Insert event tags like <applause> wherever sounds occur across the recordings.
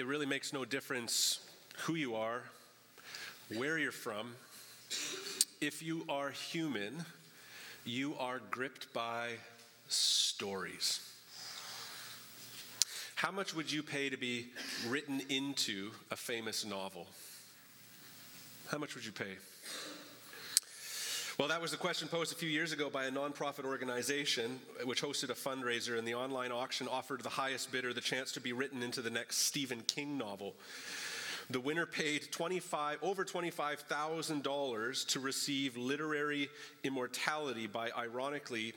it really makes no difference who you are, where you're from. If you are human, you are gripped by stories. How much would you pay to be written into a famous novel? How much would you pay? Well, that was the question posed a few years ago by a nonprofit organization uh, which hosted a fundraiser, and the online auction offered the highest bidder the chance to be written into the next Stephen King novel. The winner paid 25, over $25,000 to receive literary immortality by ironically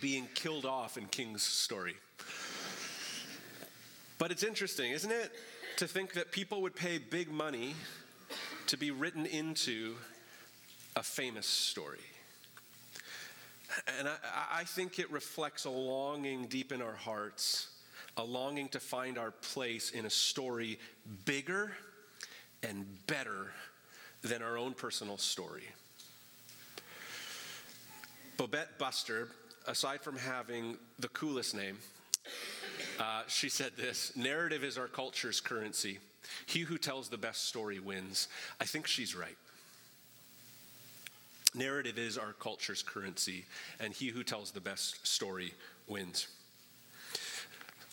being killed off in King's story. But it's interesting, isn't it, to think that people would pay big money to be written into a famous story. And I, I, think it reflects a longing deep in our hearts, a longing to find our place in a story bigger and better than our own personal story. Bobette Buster, aside from having the coolest name, uh, she said this Narrative is our culture's currency. He who tells the best story wins. I think she's right. Narrative is our culture's currency, and he who tells the best story wins.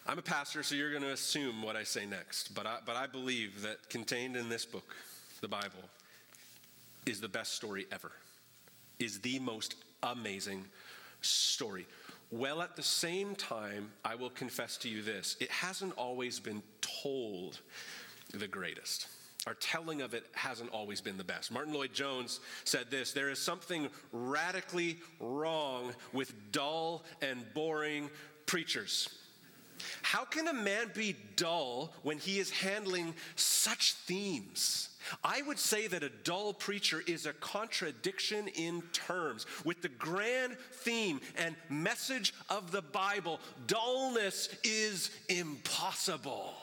I'm a pastor, so you're going to assume what I say next, but I, but I believe that contained in this book, the Bible, is the best story ever, is the most amazing story. Well, at the same time, I will confess to you this it hasn't always been told the greatest. Our telling of it hasn't always been the best. Martyn Lloyd-Jones said this There is something radically wrong with dull and boring preachers. How can a man be dull when he is handling such themes? I would say that a dull preacher is a contradiction in terms. With the grand theme and message of the Bible, dullness is impossible.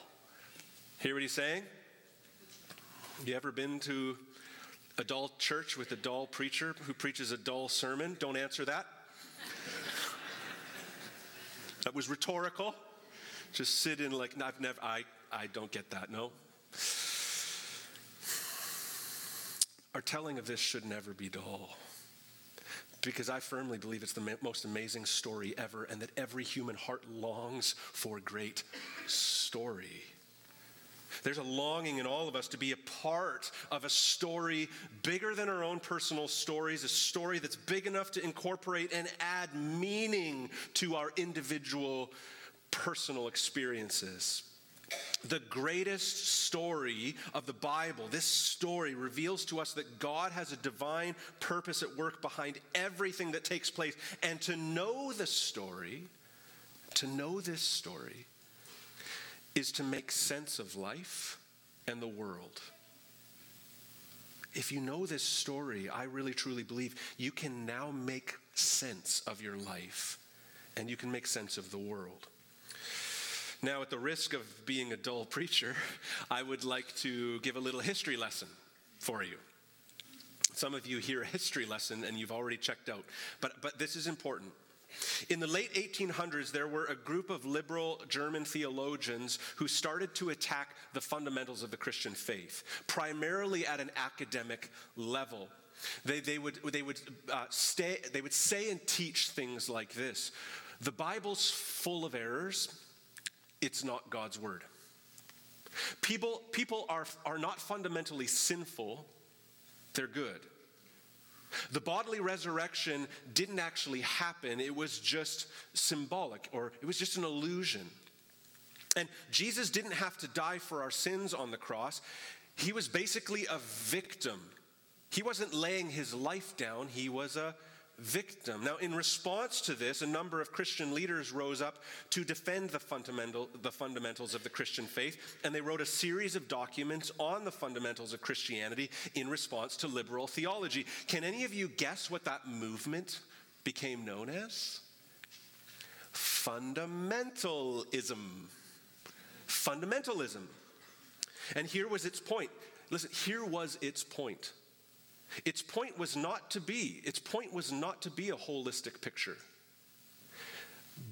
Hear what he's saying? You ever been to a dull church with a dull preacher who preaches a dull sermon? Don't answer that. that was rhetorical. Just sit in like, I've never, I, I don't get that, no. Our telling of this should never be dull. Because I firmly believe it's the most amazing story ever, and that every human heart longs for great story. There's a longing in all of us to be a part of a story bigger than our own personal stories, a story that's big enough to incorporate and add meaning to our individual personal experiences. The greatest story of the Bible, this story reveals to us that God has a divine purpose at work behind everything that takes place. And to know the story, to know this story, is to make sense of life and the world. If you know this story, I really truly believe you can now make sense of your life and you can make sense of the world. Now, at the risk of being a dull <laughs> preacher, I would like to give a little history lesson for you. Some of you hear a history lesson and you've already checked out, but, but this is important. In the late 1800s, there were a group of liberal German theologians who started to attack the fundamentals of the Christian faith, primarily at an academic level. They, they, would, they, would, uh, stay, they would say and teach things like this The Bible's full of errors, it's not God's word. People, people are, are not fundamentally sinful, they're good. The bodily resurrection didn't actually happen, it was just symbolic, or it was just an illusion. And Jesus didn't have to die for our sins on the cross, he was basically a victim. He wasn't laying his life down, he was a victim. Now, in response to this, a number of Christian leaders rose up to defend the, fundamental, the fundamentals of the Christian faith, and they wrote a series of documents on the fundamentals of Christianity in response to liberal theology. Can any of you guess what that movement became known as? Fundamentalism. Fundamentalism. And here was its point. Listen, here was its point. Its point was not to be, its point was not to be a holistic picture.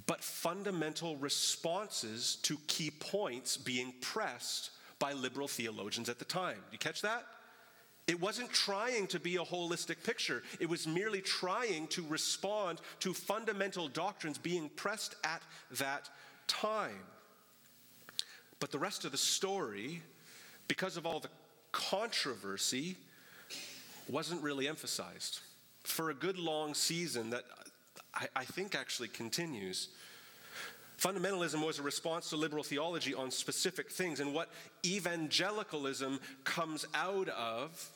but fundamental responses to key points being pressed by liberal theologians at the time. Do you catch that? It wasn't trying to be a holistic picture. It was merely trying to respond to fundamental doctrines being pressed at that time. But the rest of the story, because of all the controversy, wasn't really emphasized for a good long season that I, I think actually continues. Fundamentalism was a response to liberal theology on specific things, and what evangelicalism comes out of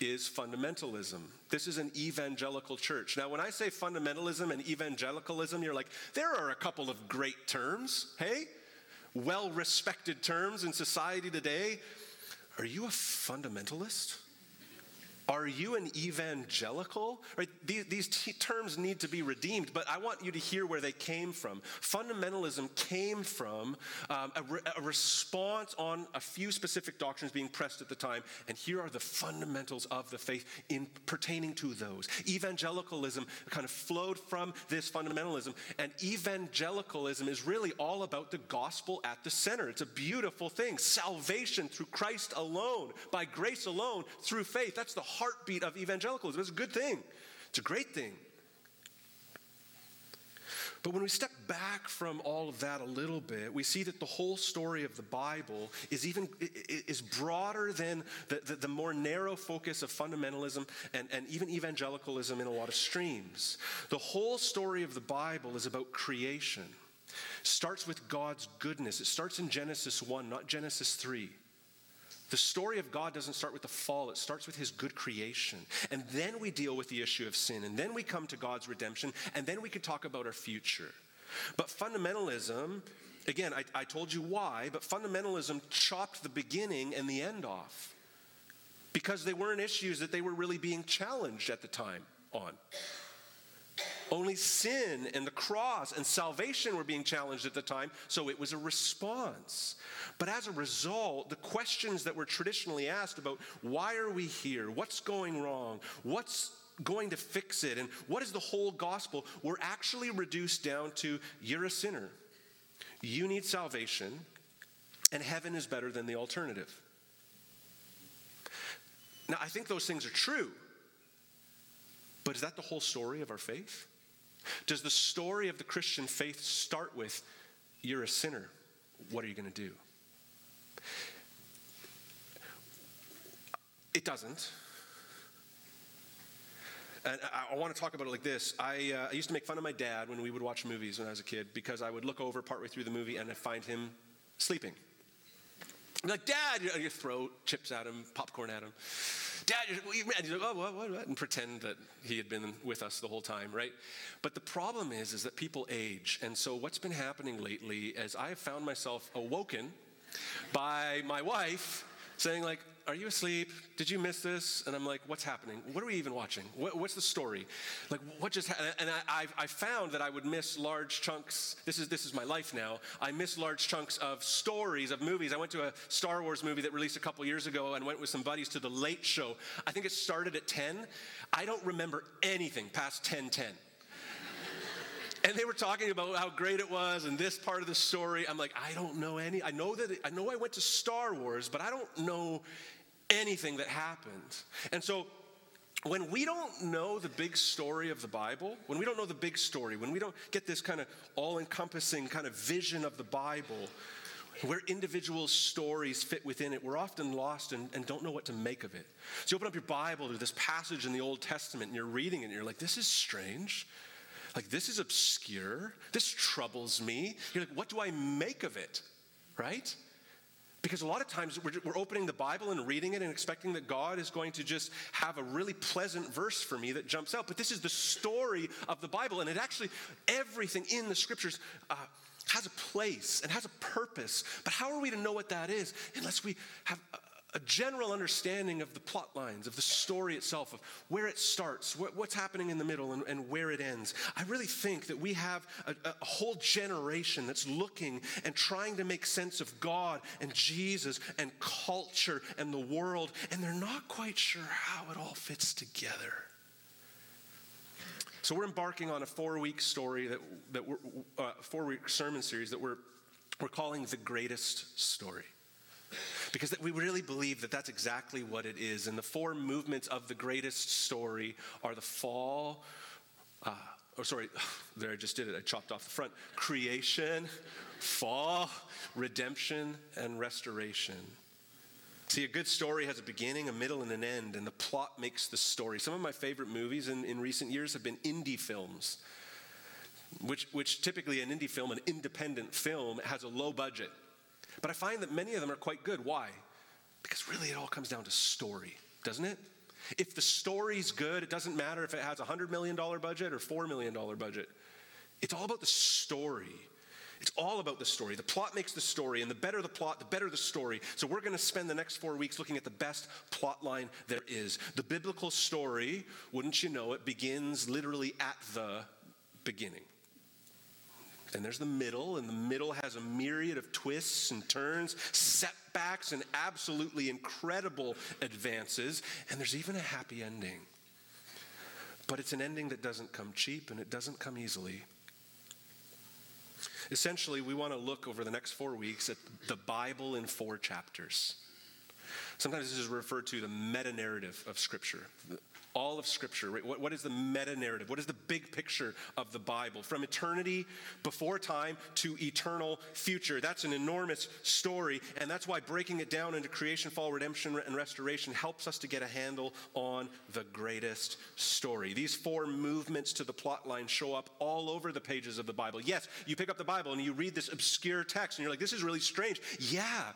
is fundamentalism. This is an evangelical church. Now, when I say fundamentalism and evangelicalism, you're like, there are a couple of great terms, hey? Well respected terms in society today. Are you a fundamentalist? Are you an evangelical? Right? These, these t- terms need to be redeemed, but I want you to hear where they came from. Fundamentalism came from um, a, re- a response on a few specific doctrines being pressed at the time, and here are the fundamentals of the faith in pertaining to those. Evangelicalism kind of flowed from this fundamentalism, and evangelicalism is really all about the gospel at the center. It's a beautiful thing. Salvation through Christ alone, by grace alone, through faith. That's the heartbeat of evangelicalism. It's a good thing, it's a great thing. But when we step back from all of that a little bit, we see that the whole story of the Bible is even is broader than the, the, the, more narrow focus of fundamentalism and, and even evangelicalism in a lot of streams. The whole story of the Bible is about creation. starts with God's goodness. It starts in Genesis 1, not Genesis 3. The story of God doesn't start with the fall, it starts with his good creation. And then we deal with the issue of sin, and then we come to God's redemption, and then we can talk about our future. But fundamentalism, again, I, I told you why, but fundamentalism chopped the beginning and the end off because they weren't issues that they were really being challenged at the time on. Only sin and the cross and salvation were being challenged at the time, so it was a response. But as a result, the questions that were traditionally asked about why are we here? What's going wrong? What's going to fix it? And what is the whole gospel? were actually reduced down to you're a sinner. You need salvation, and heaven is better than the alternative. Now, I think those things are true. But is that the whole story of our faith? Does the story of the Christian faith start with, you're a sinner? What are you going to do? It doesn't. And I, want to talk about it like this. I, uh, I used to make fun of my dad when we would watch movies when I was a kid because I would look over partway through the movie and I'd find him sleeping. I'm like, Dad, your throat chips at him, popcorn at him. Dad, you're, and he's like, oh, what, what, what? And pretend that he had been with us the whole time, right? But the problem is, is that people age. And so what's been happening lately is I have found myself awoken by my wife saying like, are you asleep? Did you miss this? And I'm like, what's happening? What are we even watching? What, what's the story? Like, what just happened? And I, I, found that I would miss large chunks. This is, this is my life now. I miss large chunks of stories, of movies. I went to a Star Wars movie that released a couple years ago and went with some buddies to the late show. I think it started at 10. I don't remember anything past 10 10 and they were talking about how great it was and this part of the story. I'm like, I don't know any. I know that I know I went to Star Wars, but I don't know anything that happened. And so when we don't know the big story of the Bible, when we don't know the big story, when we don't get this kind of all encompassing kind of vision of the Bible, where individual stories fit within it, we're often lost and, and, don't know what to make of it. So you open up your Bible to this passage in the Old Testament and you're reading it and you're like, this is strange. Like, this is obscure. This troubles me. You're like, what do I make of it? Right? Because a lot of times we're, we're, opening the Bible and reading it and expecting that God is going to just have a really pleasant verse for me that jumps out. But this is the story of the Bible, and it actually, everything in the scriptures uh, has a place and has a purpose. But how are we to know what that is unless we have a general understanding of the plot lines, of the story itself, of where it starts, what's happening in the middle, and, and where it ends. I really think that we have a, a whole generation that's looking and trying to make sense of God and Jesus and culture and the world, and they're not quite sure how it all fits together. So we're embarking on a four-week story that that we're uh, four-week sermon series that we're we're calling the greatest story. Because we really believe that that's exactly what it is. And the four movements of the greatest story are the fall, uh, oh, sorry, <laughs> there I just did it. I chopped off the front. Creation, fall, redemption, and restoration. See, a good story has a beginning, a middle, and an end, and the plot makes the story. Some of my favorite movies in, in recent years have been indie films, which, which typically an indie film, an independent film, has a low budget. But I find that many of them are quite good. Why? Because really it all comes down to story, doesn't it? If the story's good, it doesn't matter if it has a $100 million budget or $4 million budget. It's all about the story. It's all about the story. The plot makes the story, and the better the plot, the better the story. So we're going to spend the next four weeks looking at the best plot line there is. The biblical story, wouldn't you know it, begins literally at the beginning. Then there's the middle, and the middle has a myriad of twists and turns, setbacks, and absolutely incredible advances. And there's even a happy ending. But it's an ending that doesn't come cheap and it doesn't come easily. Essentially, we want to look over the next four weeks at the Bible in four chapters. Sometimes this is referred to the meta narrative of Scripture all of Scripture. Right? What, what is the meta narrative? What is the big picture of the Bible? From eternity before time to eternal future. That's an enormous story, and that's why breaking it down into creation, fall, redemption, and restoration helps us to get a handle on the greatest story. These four movements to the plot line show up all over the pages of the Bible. Yes, you pick up the Bible and you read this obscure text, and you're like, this is really strange. Yeah,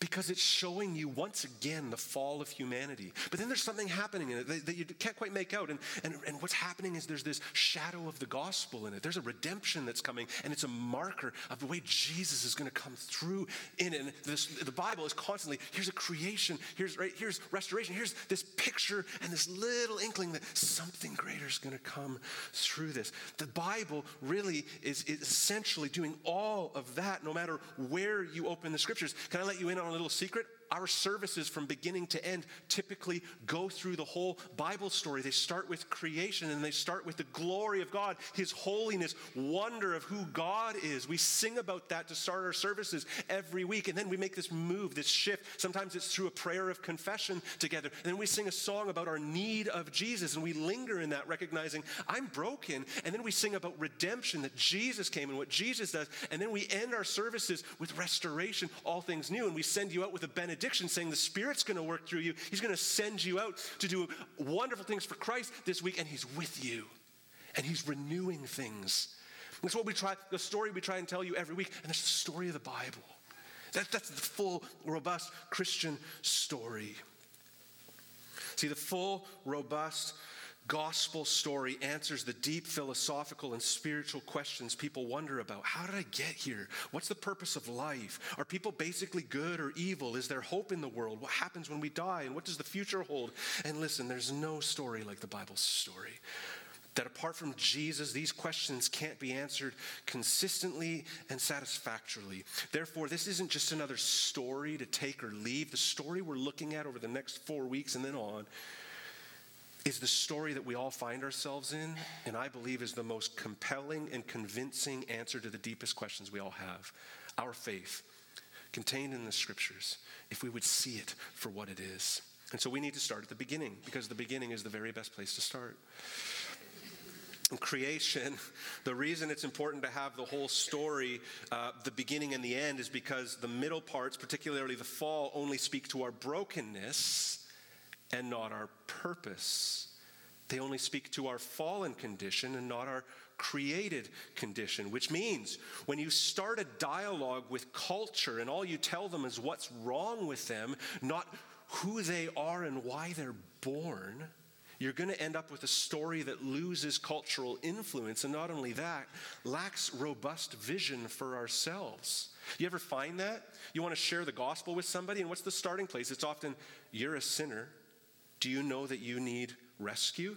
because it's showing you once again the fall of humanity. But then there's something happening in it that, you can't quite make out. And, and, and what's happening is there's this shadow of the gospel in it. There's a redemption that's coming, and it's a marker of the way Jesus is going to come through in it. And this, the Bible is constantly here's a creation, here's, right, here's restoration, here's this picture and this little inkling that something greater is going to come through this. The Bible really is, is essentially doing all of that no matter where you open the scriptures. Can I let you in on a little secret? Our services from beginning to end typically go through the whole Bible story. They start with creation and they start with the glory of God, His holiness, wonder of who God is. We sing about that to start our services every week. And then we make this move, this shift. Sometimes it's through a prayer of confession together. And then we sing a song about our need of Jesus and we linger in that, recognizing I'm broken. And then we sing about redemption, that Jesus came and what Jesus does. And then we end our services with restoration, all things new. And we send you out with a benediction benediction saying the Spirit's going to work through you. He's going to send you out to do wonderful things for Christ this week, and He's with you. And He's renewing things. That's what we try, the story we try and tell you every week, and that's the story of the Bible. That, that's the full, robust Christian story. See, the full, robust gospel story answers the deep philosophical and spiritual questions people wonder about. How did I get here? What's the purpose of life? Are people basically good or evil? Is there hope in the world? What happens when we die? And what does the future hold? And listen, there's no story like the Bible's story. That apart from Jesus, these questions can't be answered consistently and satisfactorily. Therefore, this isn't just another story to take or leave. The story we're looking at over the next four weeks and then on is the story that we all find ourselves in, and I believe is the most compelling and convincing answer to the deepest questions we all have. Our faith, contained in the scriptures, if we would see it for what it is. And so we need to start at the beginning, because the beginning is the very best place to start. In creation, the reason it's important to have the whole story, uh, the beginning and the end, is because the middle parts, particularly the fall, only speak to our brokenness and not our purpose. They only speak to our fallen condition and not our created condition, which means when you start a dialogue with culture and all you tell them is what's wrong with them, not who they are and why they're born, you're going to end up with a story that loses cultural influence and not only that, lacks robust vision for ourselves. You ever find that? You want to share the gospel with somebody, and what's the starting place? It's often, you're a sinner do you know that you need rescue?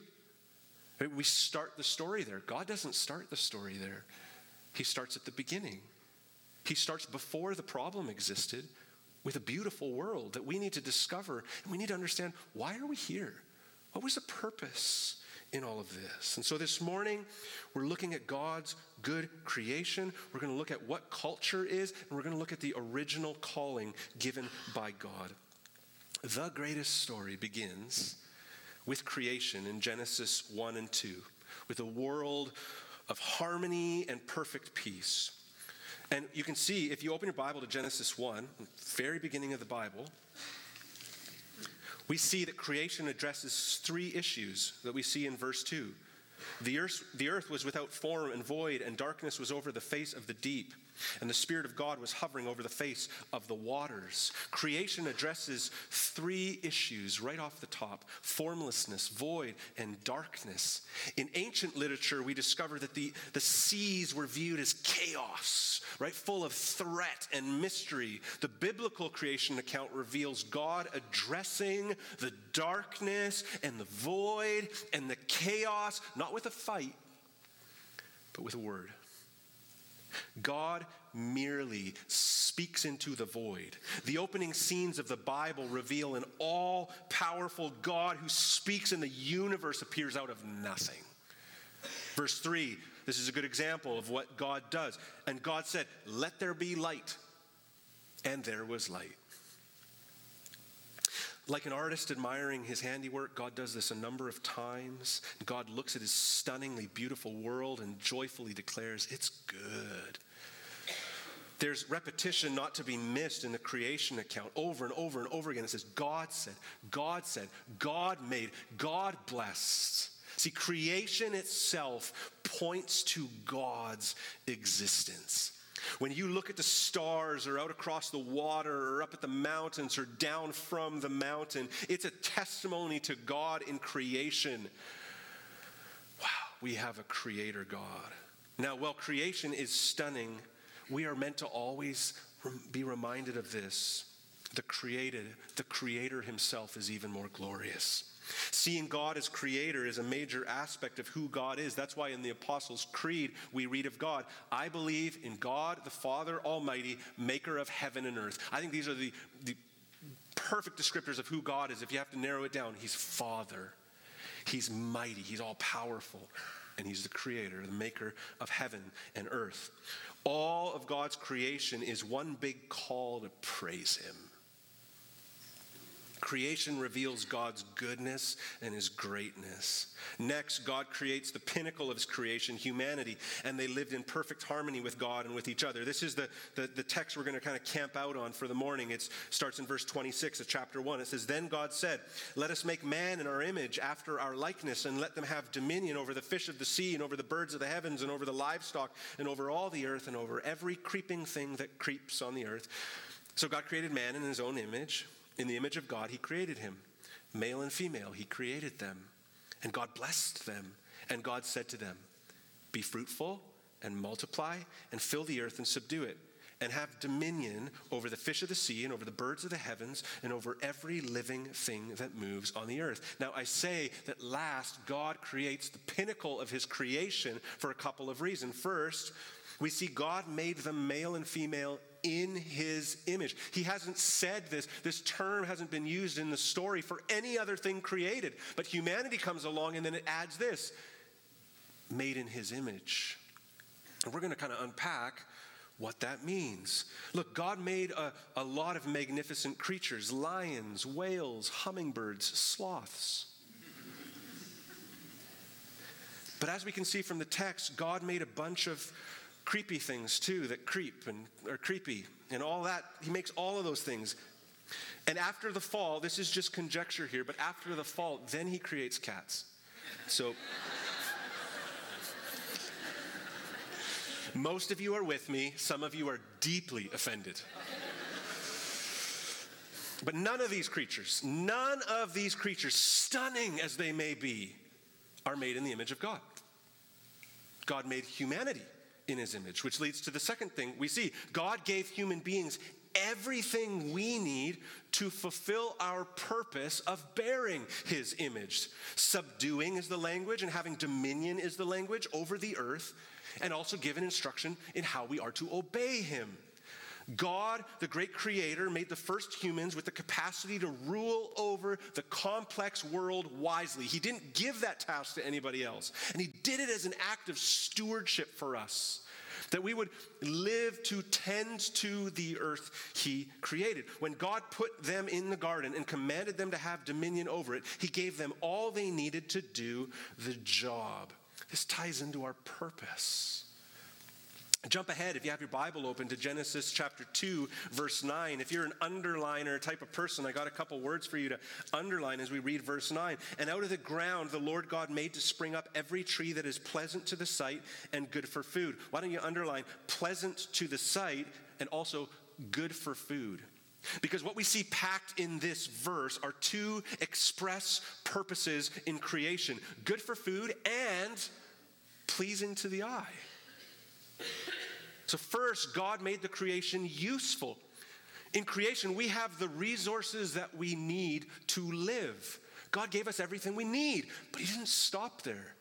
We start the story there. God doesn't start the story there, He starts at the beginning. He starts before the problem existed with a beautiful world that we need to discover and we need to understand why are we here? What was the purpose in all of this. And so this morning, we're looking at God's good creation. We're going to look at what culture is, and we're going to look at the original calling given by God. The greatest story begins with creation in Genesis 1 and 2, with a world of harmony and perfect peace. And you can see, if you open your Bible to Genesis 1, very beginning of the Bible, we see that creation addresses three issues that we see in verse 2. The earth, the earth was without form and void, and darkness was over the face of the deep and the Spirit of God was hovering over the face of the waters. Creation addresses three issues right off the top formlessness, void, and darkness. In ancient literature, we discover that the, the seas were viewed as chaos, right? Full of threat and mystery. The biblical creation account reveals God addressing the darkness and the void and the chaos, not with a fight, but with a word. God merely speaks into the void. The opening scenes of the Bible reveal an all powerful God who speaks and the universe appears out of nothing. Verse 3, this is a good example of what God does. And God said, Let there be light. And there was light. Like an artist admiring his handiwork, God does this a number of times. God looks at his stunningly beautiful world and joyfully declares, It's good. There's repetition not to be missed in the creation account over and over and over again. It says, God said, God said, God made, God blessed. See, creation itself points to God's existence. When you look at the stars or out across the water or up at the mountains or down from the mountain, it's a testimony to God in creation. Wow, we have a creator God. Now, while creation is stunning, we are meant to always be reminded of this. The created, the creator himself is even more glorious. Seeing God as creator is a major aspect of who God is. That's why in the Apostles' Creed we read of God, I believe in God the Father Almighty, maker of heaven and earth. I think these are the, the perfect descriptors of who God is. If you have to narrow it down, He's Father, He's mighty, He's all powerful, and He's the creator, the maker of heaven and earth. All of God's creation is one big call to praise Him. Creation reveals God's goodness and his greatness. Next, God creates the pinnacle of his creation, humanity, and they lived in perfect harmony with God and with each other. This is the, the, the text we're going to kind of camp out on for the morning. It starts in verse 26 of chapter 1. It says, Then God said, Let us make man in our image, after our likeness, and let them have dominion over the fish of the sea, and over the birds of the heavens, and over the livestock, and over all the earth, and over every creeping thing that creeps on the earth. So God created man in his own image. In the image of God, He created him. Male and female, He created them. And God blessed them. And God said to them, Be fruitful and multiply and fill the earth and subdue it, and have dominion over the fish of the sea and over the birds of the heavens and over every living thing that moves on the earth. Now, I say that last, God creates the pinnacle of His creation for a couple of reasons. First, we see God made them male and female in his image. He hasn't said this. This term hasn't been used in the story for any other thing created. But humanity comes along and then it adds this made in his image. And we're going to kind of unpack what that means. Look, God made a, a lot of magnificent creatures lions, whales, hummingbirds, sloths. But as we can see from the text, God made a bunch of creepy things too that creep and are creepy and all that. He makes all of those things. And after the fall, this is just conjecture here, but after the fall, then he creates cats. So most of you are with me, some of you are deeply offended. But none of these creatures, none of these creatures, stunning as they may be, are made in the image of God. God made humanity in his image, which leads to the second thing we see God gave human beings everything we need to fulfill our purpose of bearing his image. Subduing is the language, and having dominion is the language over the earth, and also given instruction in how we are to obey him. God, the great creator, made the first humans with the capacity to rule over the complex world wisely. He didn't give that task to anybody else. And He did it as an act of stewardship for us. That we would live to tend to the earth He created. When God put them in the garden and commanded them to have dominion over it, He gave them all they needed to do the job. This ties into our purpose. Jump ahead if you have your Bible open to Genesis chapter 2, verse 9. If you're an underliner type of person, I got a couple words for you to underline as we read verse 9. And out of the ground the Lord God made to spring up every tree that is pleasant to the sight and good for food. Why don't you underline pleasant to the sight and also good for food? Because what we see packed in this verse are two express purposes in creation good for food and pleasing to the eye. So, first, God made the creation useful. In creation, we have the resources that we need to live. God gave us everything we need, but He didn't stop there.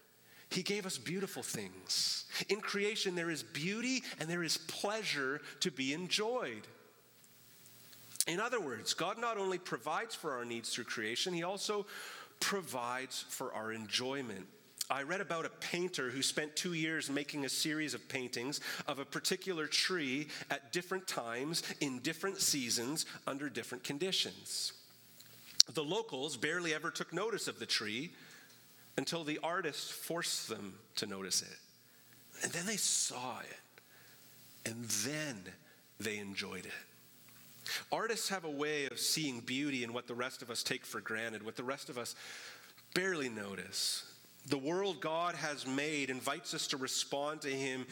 He gave us beautiful things. In creation, there is beauty and there is pleasure to be enjoyed. In other words, God not only provides for our needs through creation, He also provides for our enjoyment. I read about a painter who spent two years making a series of paintings of a particular tree at different times, in different seasons, under different conditions. The locals barely ever took notice of the tree until the artist forced them to notice it. And then they saw it, and then they enjoyed it. Artists have a way of seeing beauty in what the rest of us take for granted, what the rest of us barely notice. The world God has made invites us to respond to Him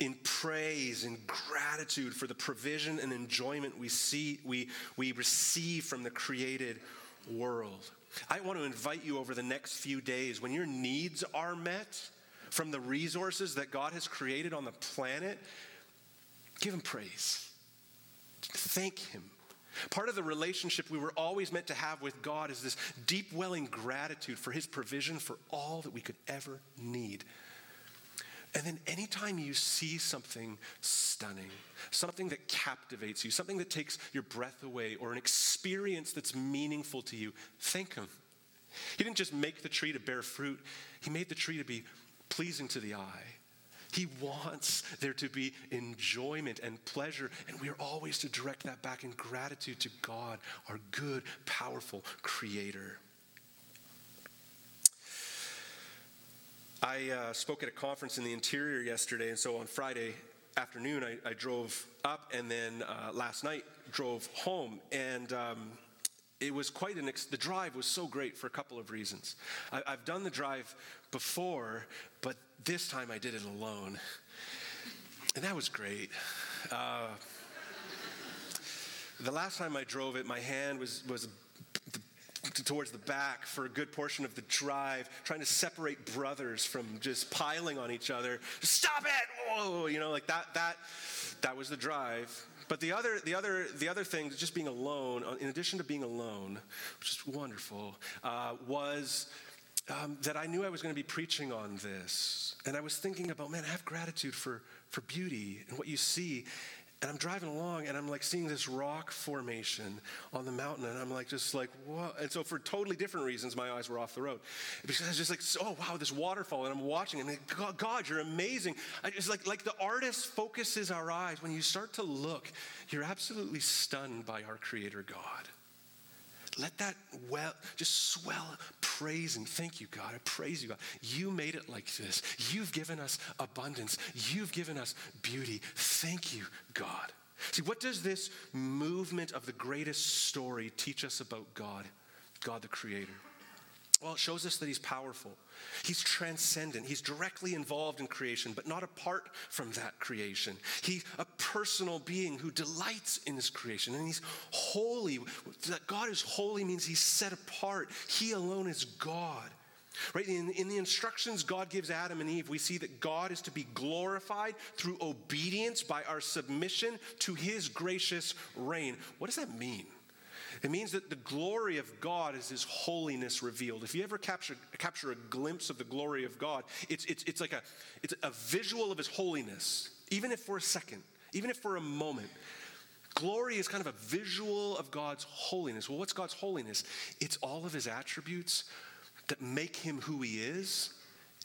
in praise and gratitude for the provision and enjoyment we see we, we receive from the created world. I want to invite you over the next few days when your needs are met from the resources that God has created on the planet, give Him praise. Thank Him Part of the relationship we were always meant to have with God is this deep welling gratitude for His provision for all that we could ever need. And then anytime you see something stunning, something that captivates you, something that takes your breath away, or an experience that's meaningful to you, thank Him. He didn't just make the tree to bear fruit, He made the tree to be pleasing to the eye he wants there to be enjoyment and pleasure, and we are always to direct that back in gratitude to God, our good, powerful Creator. I uh, spoke at a conference in the interior yesterday, and so on Friday afternoon, I, I drove up, and then uh, last night drove home, and um, it was quite an ex- the drive was so great for a couple of reasons I, have done the drive before but this time i did it alone and that was great uh, the last time i drove it my hand was was towards the back for a good portion of the drive, trying to separate brothers from just piling on each other. Stop it! Whoa, you know, like that. That that was the drive. But the other, the other, the other thing, just being alone, uh, in addition to being alone, which is wonderful, uh, was um, that I knew I was going to be preaching on this, and I was thinking about, man, I have gratitude for for beauty and what you see. And I'm driving along and I'm like seeing this rock formation on the mountain. And I'm like, just like, what? And so, for totally different reasons, my eyes were off the road. Because I was just like, oh, wow, this waterfall. And I'm watching and God, God, you're amazing. It's like, like the artist focuses our eyes. When you start to look, you're absolutely stunned by our Creator God. Let that well just swell praise and thank you, God. I praise you, God. You made it like this. You've given us abundance. You've given us beauty. Thank you, God. See, what does this movement of the greatest story teach us about God, God the Creator? Well, it shows us that he's powerful. He's transcendent. He's directly involved in creation, but not apart from that creation. He's a personal being who delights in his creation, and he's holy. That God is holy means he's set apart. He alone is God. Right? In, in the instructions God gives Adam and Eve, we see that God is to be glorified through obedience by our submission to his gracious reign. What does that mean? It means that the glory of God is His holiness revealed. If you ever capture, capture a glimpse of the glory of God, it's, it's, it's like a, it's a visual of His holiness, even if for a second, even if for a moment. Glory is kind of a visual of God's holiness. Well, what's God's holiness? It's all of his attributes that make him who he is.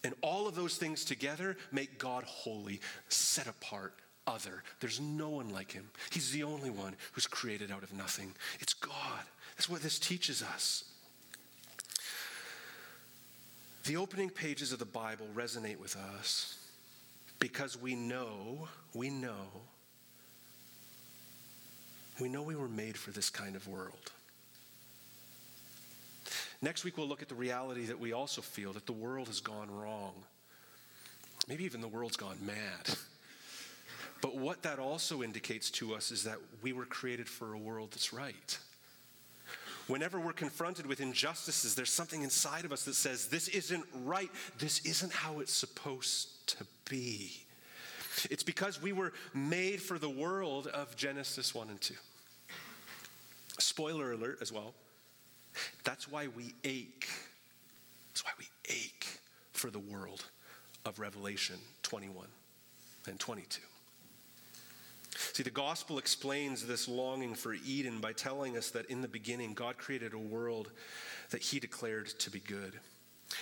And all of those things together make God holy, set apart, other. There's no one like him. He's the only one who's created out of nothing. It's God. That's what this teaches us. The opening pages of the Bible resonate with us because we know, we know, we know we were made for this kind of world. Next week, we'll look at the reality that we also feel that the world has gone wrong. Maybe even the world's gone mad. But what that also indicates to us is that we were created for a world that's right. Whenever we're confronted with injustices, there's something inside of us that says, This isn't right. This isn't how it's supposed to be. It's because we were made for the world of Genesis 1 and 2. Spoiler alert as well. That's why we ache. That's why we ache for the world of Revelation 21 and 22. See, the gospel explains this longing for Eden by telling us that in the beginning, God created a world that he declared to be good.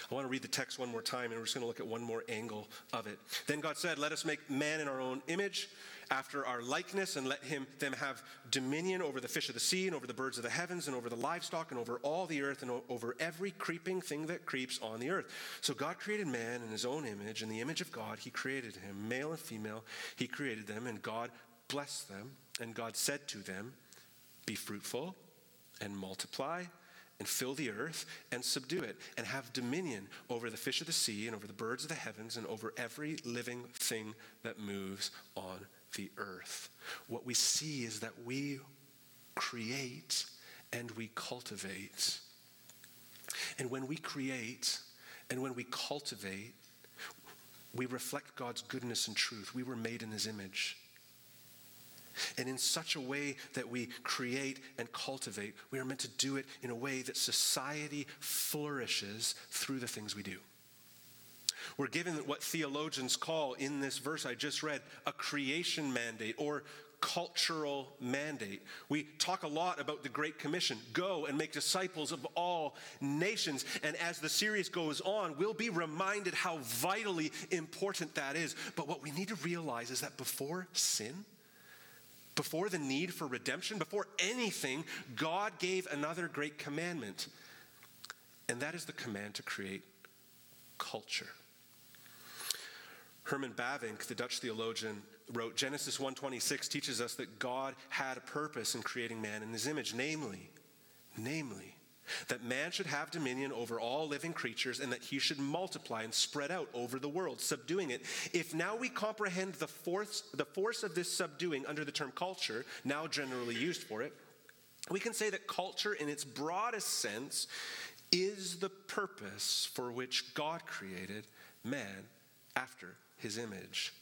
I want to read the text one more time, and we're just going to look at one more angle of it. Then God said, Let us make man in our own image, after our likeness, and let him them have dominion over the fish of the sea, and over the birds of the heavens, and over the livestock, and over all the earth, and over every creeping thing that creeps on the earth. So God created man in his own image. In the image of God, he created him. Male and female, he created them, and God blessed them. And God said to them, Be fruitful and multiply and fill the earth and subdue it and have dominion over the fish of the sea and over the birds of the heavens and over every living thing that moves on the earth. What we see is that we create and we cultivate. And when we create and when we cultivate, we reflect God's goodness and truth. We were made in his image. And in such a way that we create and cultivate, we are meant to do it in a way that society flourishes through the things we do. We're given what theologians call in this verse I just read a creation mandate or cultural mandate. We talk a lot about the Great Commission go and make disciples of all nations. And as the series goes on, we'll be reminded how vitally important that is. But what we need to realize is that before sin, before the need for redemption, before anything, God gave another great commandment. And that is the command to create culture. Herman Bavinck, the Dutch theologian, wrote Genesis 1:26 teaches us that God had a purpose in creating man in his image, namely, namely that man should have dominion over all living creatures and that he should multiply and spread out over the world, subduing it. If now we comprehend the force, the force of this subduing under the term culture, now generally used for it, we can say that culture, in its broadest sense, is the purpose for which God created man after his image.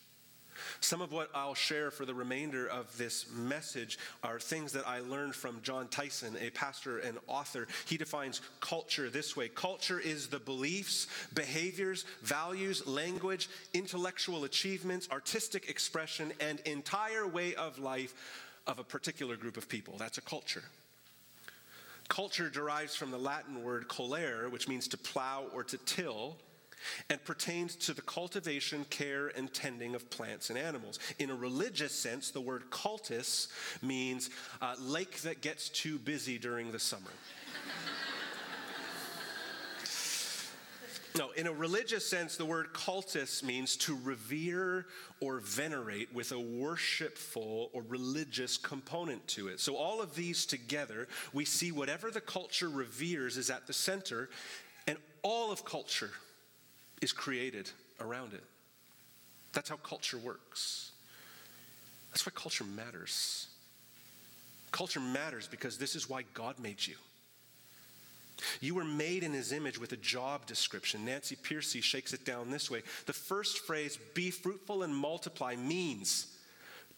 Some of what I'll share for the remainder of this message are things that I learned from Jon Tyson, a pastor and author. He defines culture this way Culture is the beliefs, behaviors, values, language, intellectual achievements, artistic expression, and entire way of life of a particular group of people. That's a culture. Culture derives from the Latin word colere, which means to plow or to till and pertains to the cultivation, care, and tending of plants and animals. In a religious sense, the word cultus means uh, lake that gets too busy during the summer. No, in a religious sense, the word cultus means to revere or venerate with a worshipful or religious component to it. So, all of these together, we see whatever the culture reveres is at the center, and all of culture is created around it. That's how culture works. That's why culture matters. Culture matters because this is why God made you. You were made in his image with a job description. Nancy Pearcey shakes it down this way. The first phrase, be fruitful and multiply, means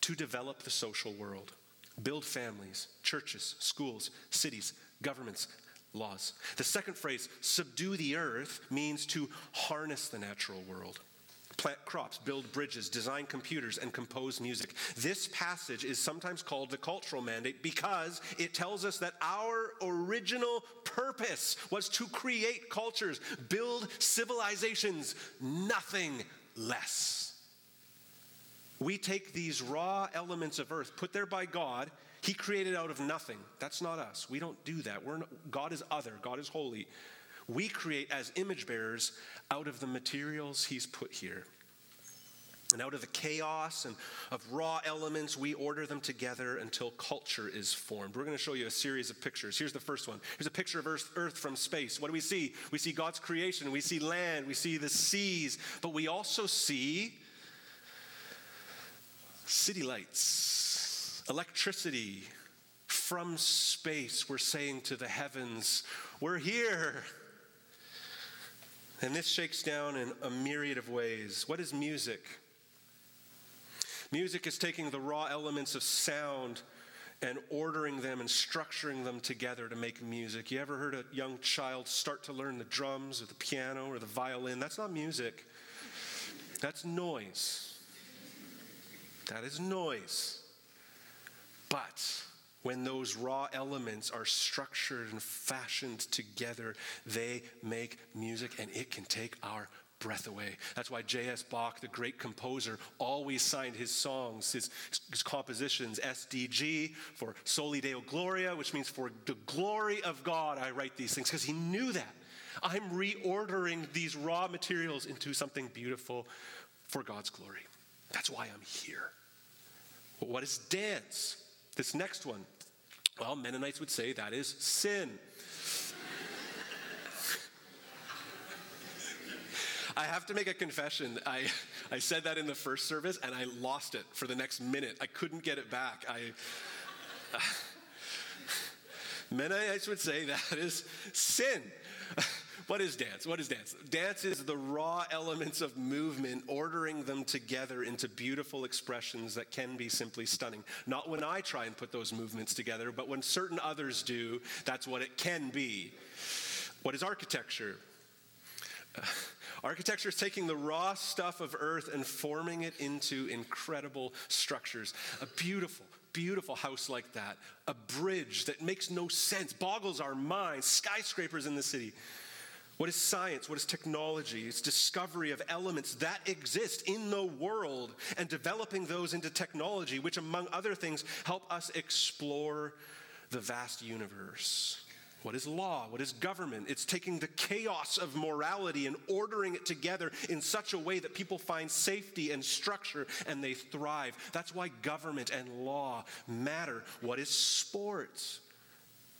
to develop the social world, build families, churches, schools, cities, governments, laws. The second phrase, subdue the earth, means to harness the natural world, plant crops, build bridges, design computers, and compose music. This passage is sometimes called the cultural mandate because it tells us that our original purpose was to create cultures, build civilizations, nothing less. We take these raw elements of earth, put there by God. He created out of nothing. That's not us. We don't do that. We're not, God is other, God is holy. We create as image bearers out of the materials He's put here. And out of the chaos and of raw elements, we order them together until culture is formed. We're going to show you a series of pictures. Here's the first one. Here's a picture of Earth, Earth from space. What do we see? We see God's creation, we see land, we see the seas, but we also see city lights, electricity from space. We're saying to the heavens, We're here. And this shakes down in a myriad of ways. What is music? Music is taking the raw elements of sound and ordering them and structuring them together to make music. You ever heard a young child start to learn the drums or the piano or the violin? That's not music, that's noise. That is noise. But when those raw elements are structured and fashioned together, they make music and it can take our breath away. That's why J.S. Bach, the great composer, always signed his songs, his, his, compositions, SDG for Soli Deo Gloria, which means for the glory of God, I write these things, because he knew that. I'm reordering these raw materials into something beautiful for God's glory. That's why I'm here. what is dance? This next one. Well, Mennonites would say that is sin. I have to make a confession. I, I said that in the first service and I lost it for the next minute. I couldn't get it back. I, <laughs> Mennonites would say that is sin. <laughs> What is dance? What is dance? Dance is the raw elements of movement, ordering them together into beautiful expressions that can be simply stunning. Not when I try and put those movements together, but when certain others do, that's what it can be. What is architecture? <sighs> Architecture is taking the raw stuff of earth and forming it into incredible structures. A beautiful, beautiful house like that, a bridge that makes no sense, boggles our minds, skyscrapers in the city. What is science? What is technology? It's discovery of elements that exist in the world and developing those into technology, which, among other things, help us explore the vast universe. What is law? What is government? It's taking the chaos of morality and ordering it together in such a way that people find safety and structure and they thrive. That's why government and law matter. What is sports?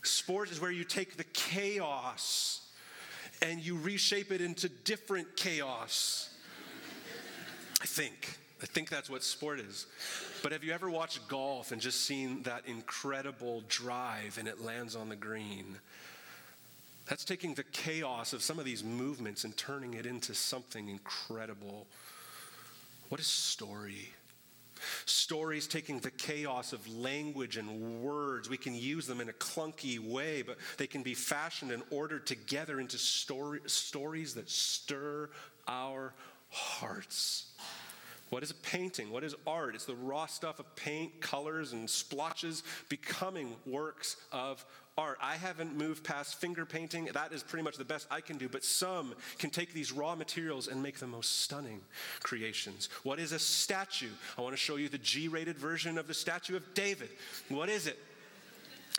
Sport is where you take the chaos and you reshape it into different chaos. I think. I think that's what sport is. But have you ever watched golf and just seen that incredible drive and it lands on the green? That's taking the chaos of some of these movements and turning it into something incredible. What is story? Stories taking the chaos of language and words. We can use them in a clunky way, but they can be fashioned and ordered together into story, stories that stir our hearts. What is a painting? What is art? It's the raw stuff of paint, colors, and splotches becoming works of art. I haven't moved past finger painting. That is pretty much the best I can do. But some can take these raw materials and make the most stunning creations. What is a statue? I want to show you the G rated version of the statue of David. What is it?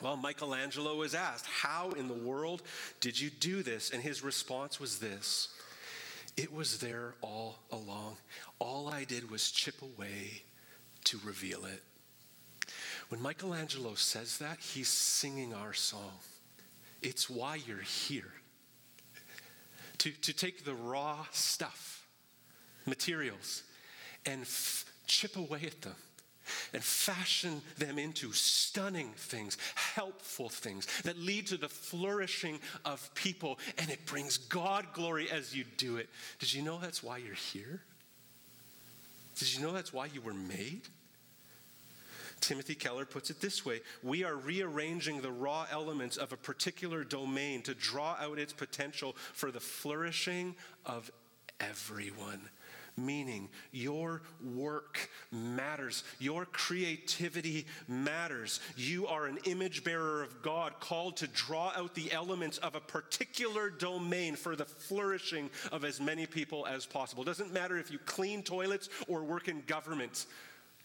Well, Michelangelo was asked, How in the world did you do this? And his response was this It was there all along. All I did was chip away to reveal it. When Michelangelo says that, he's singing our song. It's why you're here. To, to take the raw stuff, materials, and f- chip away at them and fashion them into stunning things, helpful things that lead to the flourishing of people, and it brings God glory as you do it. Did you know that's why you're here? Did you know that's why you were made? Timothy Keller puts it this way We are rearranging the raw elements of a particular domain to draw out its potential for the flourishing of everyone. Meaning. Your work matters. Your creativity matters. You are an image bearer of God called to draw out the elements of a particular domain for the flourishing of as many people as possible. It doesn't matter if you clean toilets or work in government.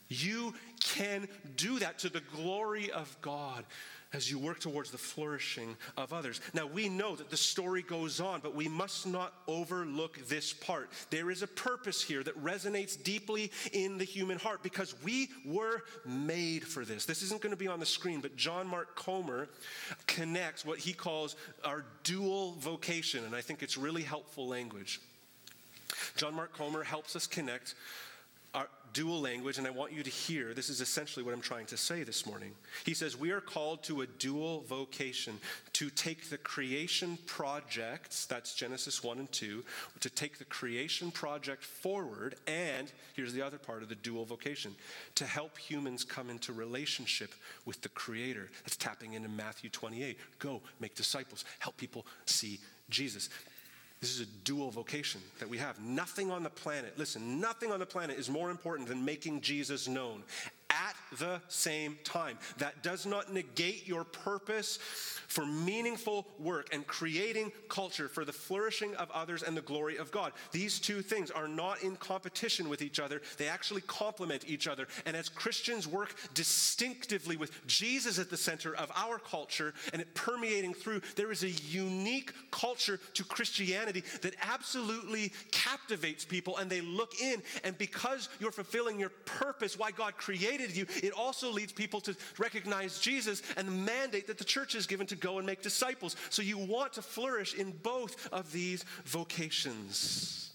You can do that to the glory of God as you work towards the flourishing of others. Now, we know that the story goes on, but we must not overlook this part. There is a purpose here that resonates deeply in the human heart because we were made for this. This isn't going to be on the screen, but John Mark Comer connects what he calls our dual vocation, and I think it's really helpful language. John Mark Comer helps us connect dual language, and I want you to hear this is essentially what I'm trying to say this morning. He says, We are called to a dual vocation to take the creation projects, that's Genesis 1 and 2, to take the creation project forward, and here's the other part of the dual vocation to help humans come into relationship with the Creator. That's tapping into Matthew 28. Go, make disciples, help people see Jesus. This is a dual vocation that we have. Nothing on the planet, listen, nothing on the planet is more important than making Jesus known at the same time. That does not negate your purpose for meaningful work and creating culture for the flourishing of others and the glory of God. These two things are not in competition with each other, they actually complement each other. And as Christians work distinctively with Jesus at the center of our culture and it permeating through, there is a unique culture to Christianity that absolutely captivates people and they look in. And because you're fulfilling your purpose, why God created you, it also leads people to recognize Jesus and the mandate that the church is given to go and make disciples. So you want to flourish in both of these vocations.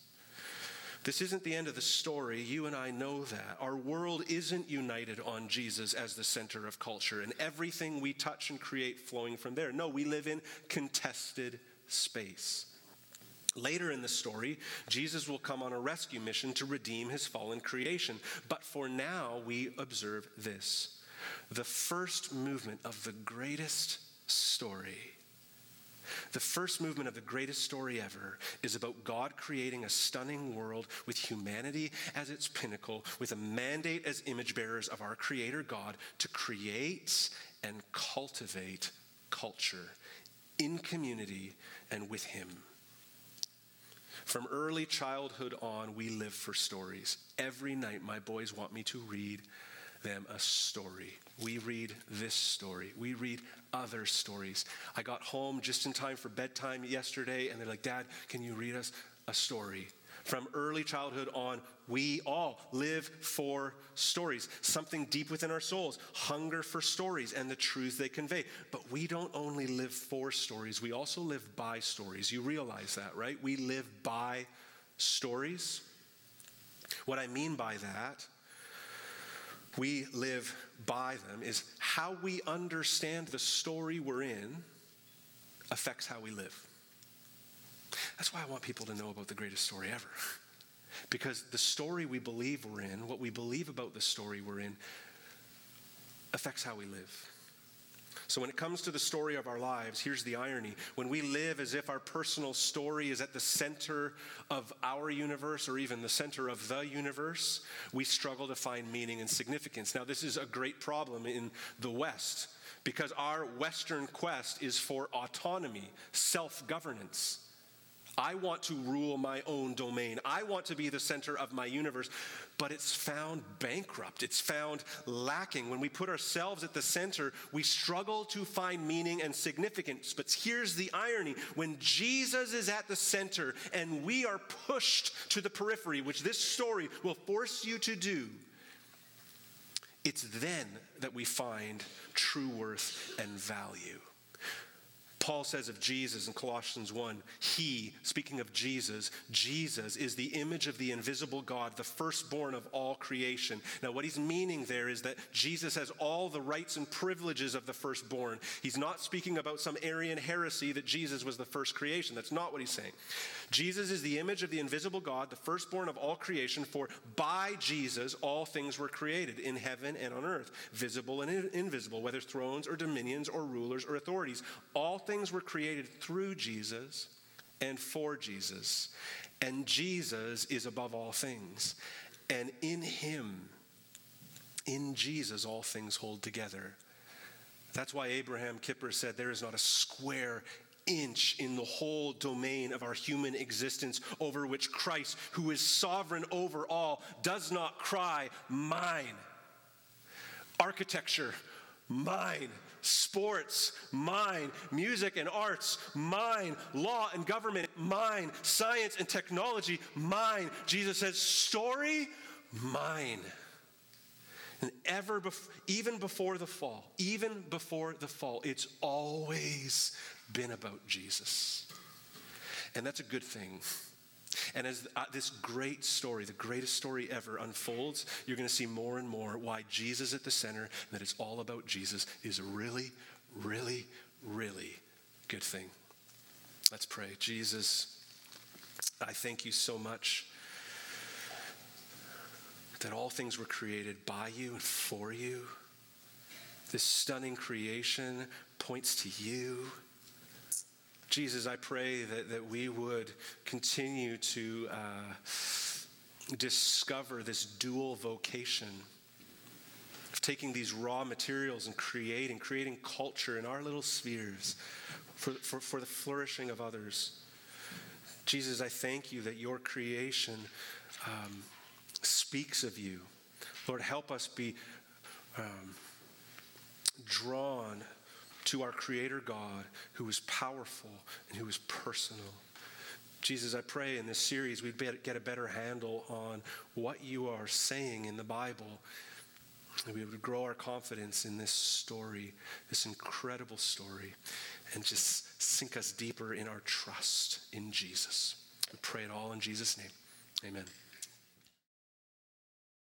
This isn't the end of the story. You and I know that. Our world isn't united on Jesus as the center of culture and everything we touch and create flowing from there. No, we live in contested space. Later in the story, Jesus will come on a rescue mission to redeem his fallen creation. But for now, we observe this the first movement of the greatest story. The first movement of the greatest story ever is about God creating a stunning world with humanity as its pinnacle, with a mandate as image bearers of our Creator God to create and cultivate culture in community and with Him. From early childhood on, we live for stories. Every night, my boys want me to read them a story. We read this story. We read other stories. I got home just in time for bedtime yesterday, and they're like, Dad, can you read us a story? From early childhood on, we all live for stories, something deep within our souls, hunger for stories and the truths they convey. But we don't only live for stories, we also live by stories. You realize that, right? We live by stories. What I mean by that we live by them is how we understand the story we're in affects how we live. That's why I want people to know about the greatest story ever. Because the story we believe we're in, what we believe about the story we're in, affects how we live. So, when it comes to the story of our lives, here's the irony. When we live as if our personal story is at the center of our universe or even the center of the universe, we struggle to find meaning and significance. Now, this is a great problem in the West because our Western quest is for autonomy, self governance. I want to rule my own domain. I want to be the center of my universe. But it's found bankrupt. It's found lacking. When we put ourselves at the center, we struggle to find meaning and significance. But here's the irony when Jesus is at the center and we are pushed to the periphery, which this story will force you to do, it's then that we find true worth and value. Paul says of Jesus in Colossians 1 He, speaking of Jesus, Jesus is the image of the invisible God, the firstborn of all creation. Now, what he's meaning there is that Jesus has all the rights and privileges of the firstborn. He's not speaking about some Arian heresy that Jesus was the first creation. That's not what he's saying. Jesus is the image of the invisible God, the firstborn of all creation, for by Jesus all things were created in heaven and on earth, visible and invisible, whether thrones or dominions or rulers or authorities. All things things were created through Jesus and for Jesus. And Jesus is above all things. And in him, in Jesus, all things hold together. That's why Abraham Kuyper said there is not a square inch in the whole domain of our human existence over which Christ, who is sovereign over all, does not cry, Mine. Architecture, mine. Sports, mine. Music and arts, mine. Law and government, mine. Science and technology, mine. Jesus says, Story, mine. And ever, bef- even before the fall, even before the fall, it's always been about Jesus. And that's a good thing. And as uh, this great story, the greatest story ever, unfolds, you're going to see more and more why Jesus at the center, and that it's all about Jesus, is a really, really, really good thing. Let's pray. Jesus, I thank you so much that all things were created by you and for you. This stunning creation points to you. Jesus, I pray that, that we would continue to uh, discover this dual vocation of taking these raw materials and creating, creating culture in our little spheres for, for, for the flourishing of others. Jesus, I thank you that your creation um, speaks of you. Lord, help us be um, drawn to our Creator God who is powerful and who is personal. Jesus, I pray in this series we'd get a better handle on what you are saying in the Bible. And we would grow our confidence in this story, this incredible story, and just sink us deeper in our trust in Jesus. We pray it all in Jesus' name. Amen.